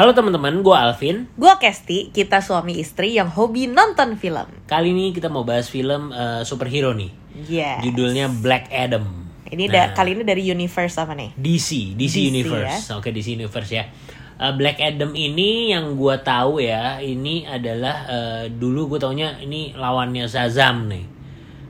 Halo teman-teman, gue Alvin. Gue Kesti, kita suami istri yang hobi nonton film. Kali ini kita mau bahas film uh, superhero nih. Yes. Judulnya Black Adam. Ini da- kali ini dari universe apa nih? DC, DC, DC, Universe. Oke, DC Universe ya. Uh, Black Adam ini yang gue tahu ya, ini adalah uh, dulu gue taunya ini lawannya Shazam nih.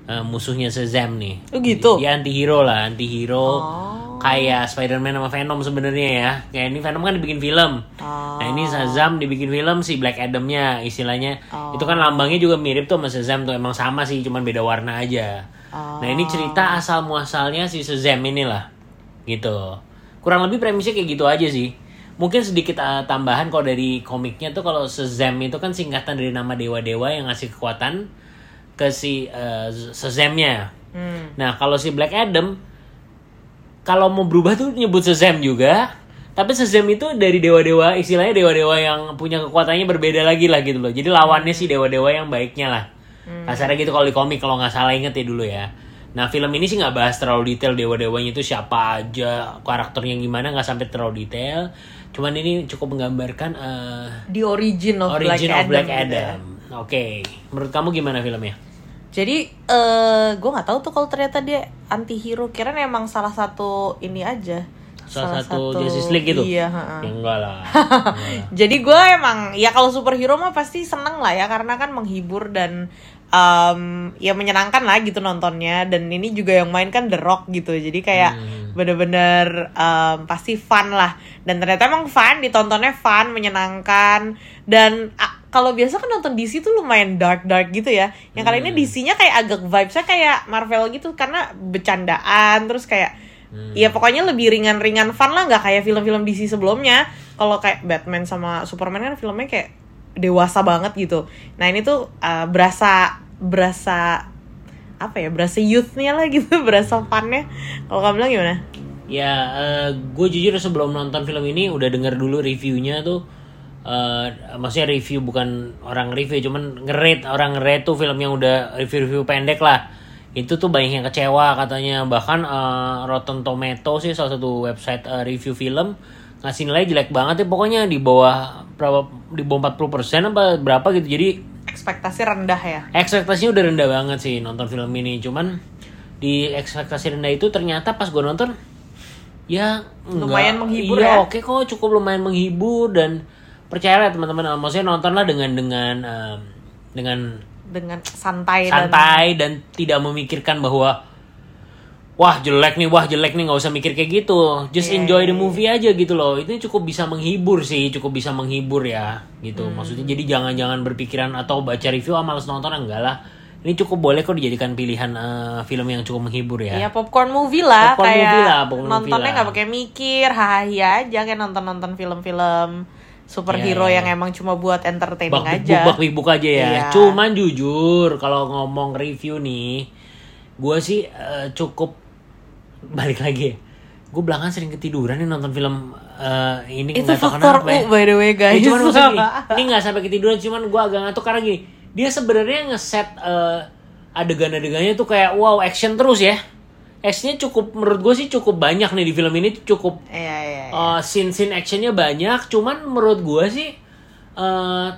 Uh, musuhnya Shazam nih. Oh, gitu? Dia anti-hero lah, anti-hero. Oh. Kayak Spider-Man sama Venom sebenarnya ya. Kayak ini Venom kan dibikin film. Oh. Nah ini Shazam dibikin film si Black Adam-nya istilahnya. Oh. Itu kan lambangnya juga mirip tuh sama Shazam tuh emang sama sih cuman beda warna aja. Oh. Nah ini cerita asal muasalnya si Shazam inilah gitu. Kurang lebih premisnya kayak gitu aja sih. Mungkin sedikit uh, tambahan kalau dari komiknya tuh kalau Shazam itu kan singkatan dari nama dewa-dewa yang ngasih kekuatan ke si uh, Shazam-nya. Hmm. Nah kalau si Black Adam kalau mau berubah tuh nyebut Shazam juga. Tapi Shazam itu dari dewa-dewa, istilahnya dewa-dewa yang punya kekuatannya berbeda lagi lah gitu loh. Jadi lawannya si dewa-dewa yang baiknya lah. Kasarnya gitu kalau di komik kalau nggak salah inget ya dulu ya. Nah film ini sih nggak bahas terlalu detail dewa-dewanya itu siapa aja, karakternya gimana nggak sampai terlalu detail. Cuman ini cukup menggambarkan eh, The origin of origin Black of Black Adam. gitu ya. Adam. Oke, menurut kamu gimana filmnya? Jadi eh gue nggak tahu tuh kalau ternyata dia anti hero. Kira emang salah satu ini aja. Salah, satu, Justice League gitu? Iya. Ya enggak lah. Enggak lah. Jadi gue emang ya kalau superhero mah pasti seneng lah ya karena kan menghibur dan um, ya menyenangkan lah gitu nontonnya dan ini juga yang main kan The Rock gitu jadi kayak Hmm. bener-bener um, pasti fun lah dan ternyata emang fun ditontonnya fun menyenangkan dan kalau biasa kan nonton DC tuh lumayan dark dark gitu ya yang kali Hmm. ini DC-nya kayak agak vibesnya kayak Marvel gitu karena bercandaan terus kayak Hmm. Ya pokoknya lebih ringan-ringan fun lah nggak kayak film-film DC sebelumnya. Kalau kayak Batman sama Superman kan filmnya kayak dewasa banget gitu. Nah ini tuh uh, berasa berasa apa ya berasa youthnya lah gitu berasa funnya. Kalau kamu bilang gimana? Ya, gue jujur sebelum nonton film ini udah denger dulu reviewnya tuh. Eh maksudnya review bukan orang review, cuman ngerate orang ngerate tuh film yang udah review-review pendek lah. Itu tuh banyak yang kecewa katanya. Bahkan eh, Rotten Tomato sih salah satu website eh, review film ngasih nilai jelek banget ya pokoknya di bawah berapa di bawah 40% apa berapa gitu. Jadi Ekspektasi rendah ya. ekspektasinya udah rendah banget sih nonton film ini cuman di ekspektasi rendah itu ternyata pas gue nonton ya enggak- Lumayan menghibur iya, ya. oke kok cukup lumayan menghibur dan percayalah teman-teman. Maksudnya nontonlah dengan dengan em, dengan Dengan santai, dan santai dan tidak memikirkan bahwa wah jelek nih wah jelek nih. Nggak usah mikir kayak gitu. Just Iya, enjoy the iya, movie aja gitu loh. Itu cukup bisa menghibur sih cukup bisa menghibur ya gitu. Hmm. maksudnya jadi jangan-jangan berpikiran atau baca review ah males nonton. Ah, enggak lah. Ini cukup boleh kok dijadikan pilihan eh, film yang cukup menghibur ya. Ya popcorn movie lah Popcorn kayak movie lah, popcorn nontonnya lah. nggak pakai mikir, hahaha aja kayak nonton-nonton film-film superhero Iya, iya. yang emang cuma buat entertaining bak aja. bak bibuk aja ya. Iya. Cuman jujur kalau ngomong review nih, gue sih eh, cukup balik lagi. Gue belakangan sering ketiduran nih nonton film eh, ini Itu faktor ya. U by the way guys. Ya, cuman maksudnya gini, ini nggak sampai ketiduran, cuman gue agak ngantuk karena gini. Dia sebenarnya ngeset eh, adegan-adegannya tuh kayak wow action terus ya. Actionnya cukup menurut gue sih cukup banyak nih di film ini cukup Iya iya. iya. uh, scene-scene actionnya banyak cuman menurut gue sih uh,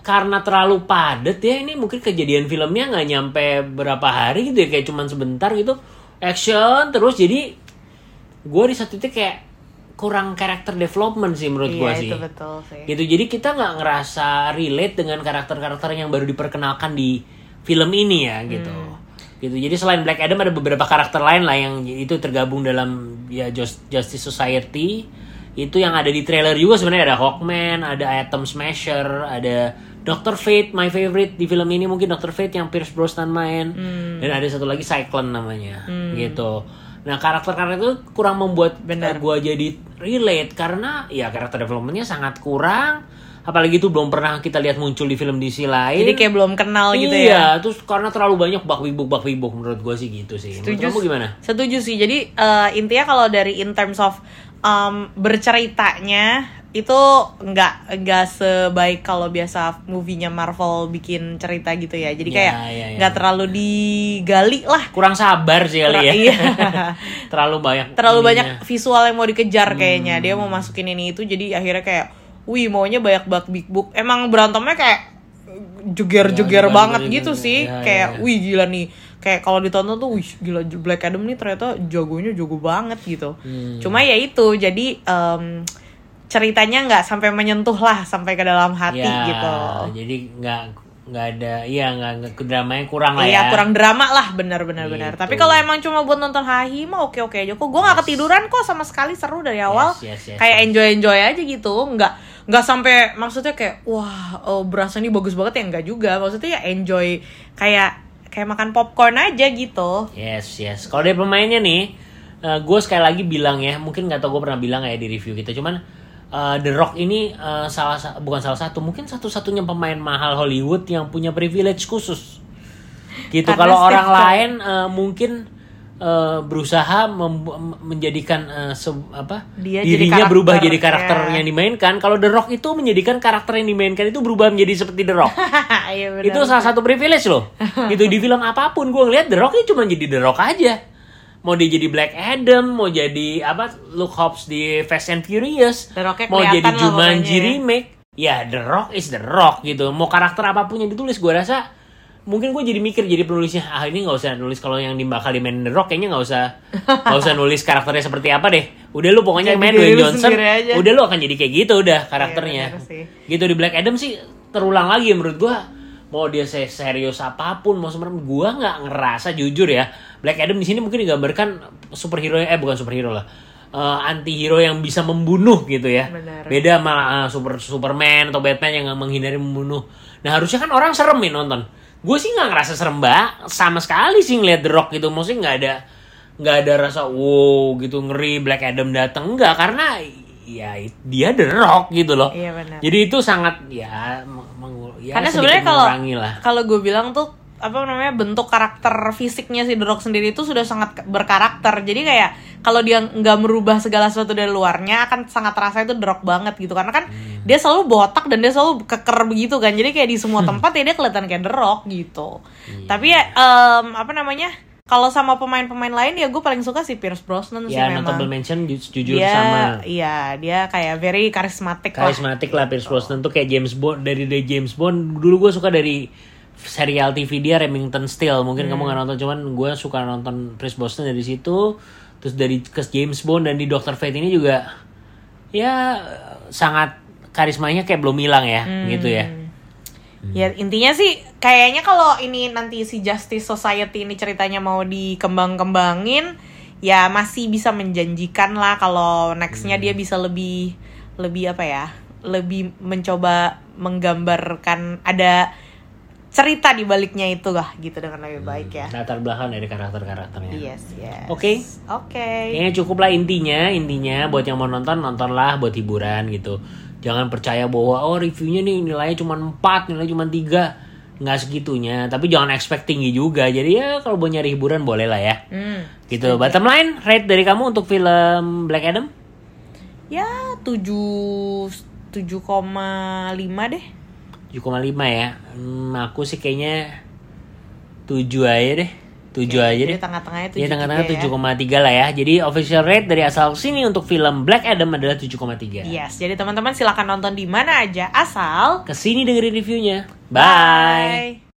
karena terlalu padat ya ini mungkin kejadian filmnya nggak nyampe berapa hari gitu ya kayak cuman sebentar gitu action terus jadi gue di satu titik kayak kurang karakter development sih menurut Iya, gue sih betul sih. gitu jadi kita nggak ngerasa relate dengan karakter-karakter yang baru diperkenalkan di film ini ya gitu gitu. Jadi selain Black Adam ada beberapa karakter lain lah yang itu tergabung dalam ya Just- Justice Society. Itu yang ada di trailer juga sebenarnya. Ada Hawkman ada Atom Smasher ada Doctor Fate my favorite di film ini. Mungkin Doctor Fate yang Pierce Brosnan main. Dan ada satu lagi Cyclone namanya. Gitu. Nah karakter-karakter itu kurang membuat Benar. gua jadi relate. Karena ya karakter developmentnya sangat kurang apalagi itu belum pernah kita lihat muncul di film DC lain Jadi kayak belum kenal gitu ya. iya terus karena terlalu banyak bak wibuk bak wibuk menurut gue sih gitu sih menurut kamu gimana Setuju sih. Jadi eh, intinya kalau dari in terms of um, berceritanya itu nggak nggak sebaik kalau biasa movie-nya Marvel bikin cerita gitu ya. Jadi Ya, kayak ya, ya. nggak terlalu digali lah. kurang sabar sih kali ya Iya. terlalu banyak Terlalu ininya. banyak visual yang mau dikejar kayaknya. Dia mau masukin ini itu jadi akhirnya kayak wih maunya banyak banget big book emang berantemnya kayak jeger-jeger Ya, banget gila, gitu gila. sih Ya, kayak ya, ya. wih gila nih kayak kalau ditonton tuh wih gila Black Adam nih ternyata jagonya jago banget gitu Hmm. cuma ya itu jadi em, ceritanya nggak sampai menyentuh lah sampai ke dalam hati ya, gitu jadi nggak nggak ada iya nggak dramanya kurang lah Iya ya kurang drama lah benar-benar benar. Gitu. Tapi kalau emang cuma buat nonton hahi mah oke oke aja kok. Gue nggak ketiduran kok sama sekali seru dari awal. yes, yes, kayak enjoy enjoy aja gitu. Nggak nggak sampai maksudnya kayak wah oh, berasa ini bagus banget ya enggak juga. Maksudnya ya enjoy kayak kayak makan popcorn aja gitu. Yes, yes. Kalau dari pemainnya nih, gue sekali lagi bilang ya, mungkin nggak tau gue pernah bilang ya di review kita, cuman uh, The Rock ini uh, salah sa- bukan salah satu, mungkin satu-satunya pemain mahal Hollywood yang punya privilege khusus. Gitu. Kalau orang lain uh, mungkin uh, berusaha menjadikan uh, se- apa Dia jadi dirinya karakter, berubah jadi karakter ya. yang dimainkan. Kalau The Rock itu menjadikan karakter yang dimainkan itu berubah menjadi seperti The Rock. Benar. itu salah satu privilege loh gitu di film apa pun gue ngeliat The Rock itu cuma jadi The Rock aja mau dia jadi Black Adam mau jadi apa Luke Hobbs di Fast and Furious mau jadi Jumanji ya. remake ya The Rock is The Rock gitu mau karakter apa pun yang ditulis gue rasa mungkin gue jadi mikir jadi penulisnya ah ini nggak usah nulis kalau yang di bakal dimainin The Rock kayaknya nggak usah nggak usah nulis karakternya seperti apa deh. Udah lu pokoknya Jadi main Dwayne Johnson udah lu akan jadi kayak gitu udah karakternya. Sih. gitu di Black Adam sih terulang lagi menurut gua mau dia se- serius apa pun mau sebenarnya gua nggak ngerasa jujur ya Black Adam di sini mungkin digambarkan superhero eh bukan superhero lah anti hero yang bisa membunuh gitu ya. Benar. beda sama eh, super Superman atau Batman yang menghindari membunuh. Nah harusnya kan orang serem nih nonton gue sih nggak ngerasa serem mbak sama sekali sih ngeliat The Rock gitu. Maksudnya nggak ada nggak ada rasa wow gitu ngeri Black Adam datang enggak karena ya dia The Rock gitu loh. Iya, benar. jadi itu sangat ya, meng- ya Karena sebenarnya kalau kalau gue bilang tuh apa namanya bentuk karakter fisiknya si The Rock sendiri itu sudah sangat berkarakter. Jadi kayak kalau dia nggak merubah segala sesuatu dari luarnya akan sangat terasa itu The Rock banget gitu. Karena kan Hmm. dia selalu botak dan dia selalu keker begitu kan. Jadi kayak di semua tempat ya dia kelihatan kayak The Rock gitu. Iya. Tapi ya em, apa namanya? Kalau sama pemain-pemain lain ya gue paling suka si Pierce Brosnan sih ya memang. notable mention ju- jujur dia sama iya dia kayak very karismatik lah. karismatik lah Pierce Brosnan tuh kayak James Bond dari dari James Bond dulu gue suka dari serial TV dia Remington Steele mungkin kamu Hmm. nggak nonton cuman gue suka nonton Pierce Brosnan dari situ terus dari ke James Bond dan di Doctor Fate ini juga ya sangat karismanya kayak belum hilang ya Hmm. gitu ya Ya intinya sih kayaknya kalau ini nanti si Justice Society ini ceritanya mau dikembang-kembangin ya masih bisa menjanjikan lah kalau nextnya dia bisa lebih lebih apa ya lebih mencoba menggambarkan ada cerita di baliknya itu lah gitu dengan lebih baik ya. latar belakang dari karakter-karakternya Yes, yes. Oke. Oke. Kayaknya cukup lah intinya, intinya buat yang mau nonton nontonlah buat hiburan gitu. Jangan percaya bahwa oh reviewnya nih nilainya cuma 4, nilainya cuma 3. Nggak segitunya, tapi jangan expect tinggi juga. Jadi ya kalau mau nyari hiburan boleh lah ya. Hmm. Gitu. Bottom line, rate dari kamu untuk film Black Adam? Ya 7 7,5 deh. 7,5 ya. Hmm, aku sih kayaknya 7 aja deh. 7 Oke, aja jadi deh. tengah-tengahnya Ya tengah-tengah 7,3 7,3 lah ya. Jadi official rate dari asal sini untuk film Black Adam adalah 7,3. Yes, jadi teman-teman silahkan nonton di mana aja asal Ke sini dengerin reviewnya. Bye.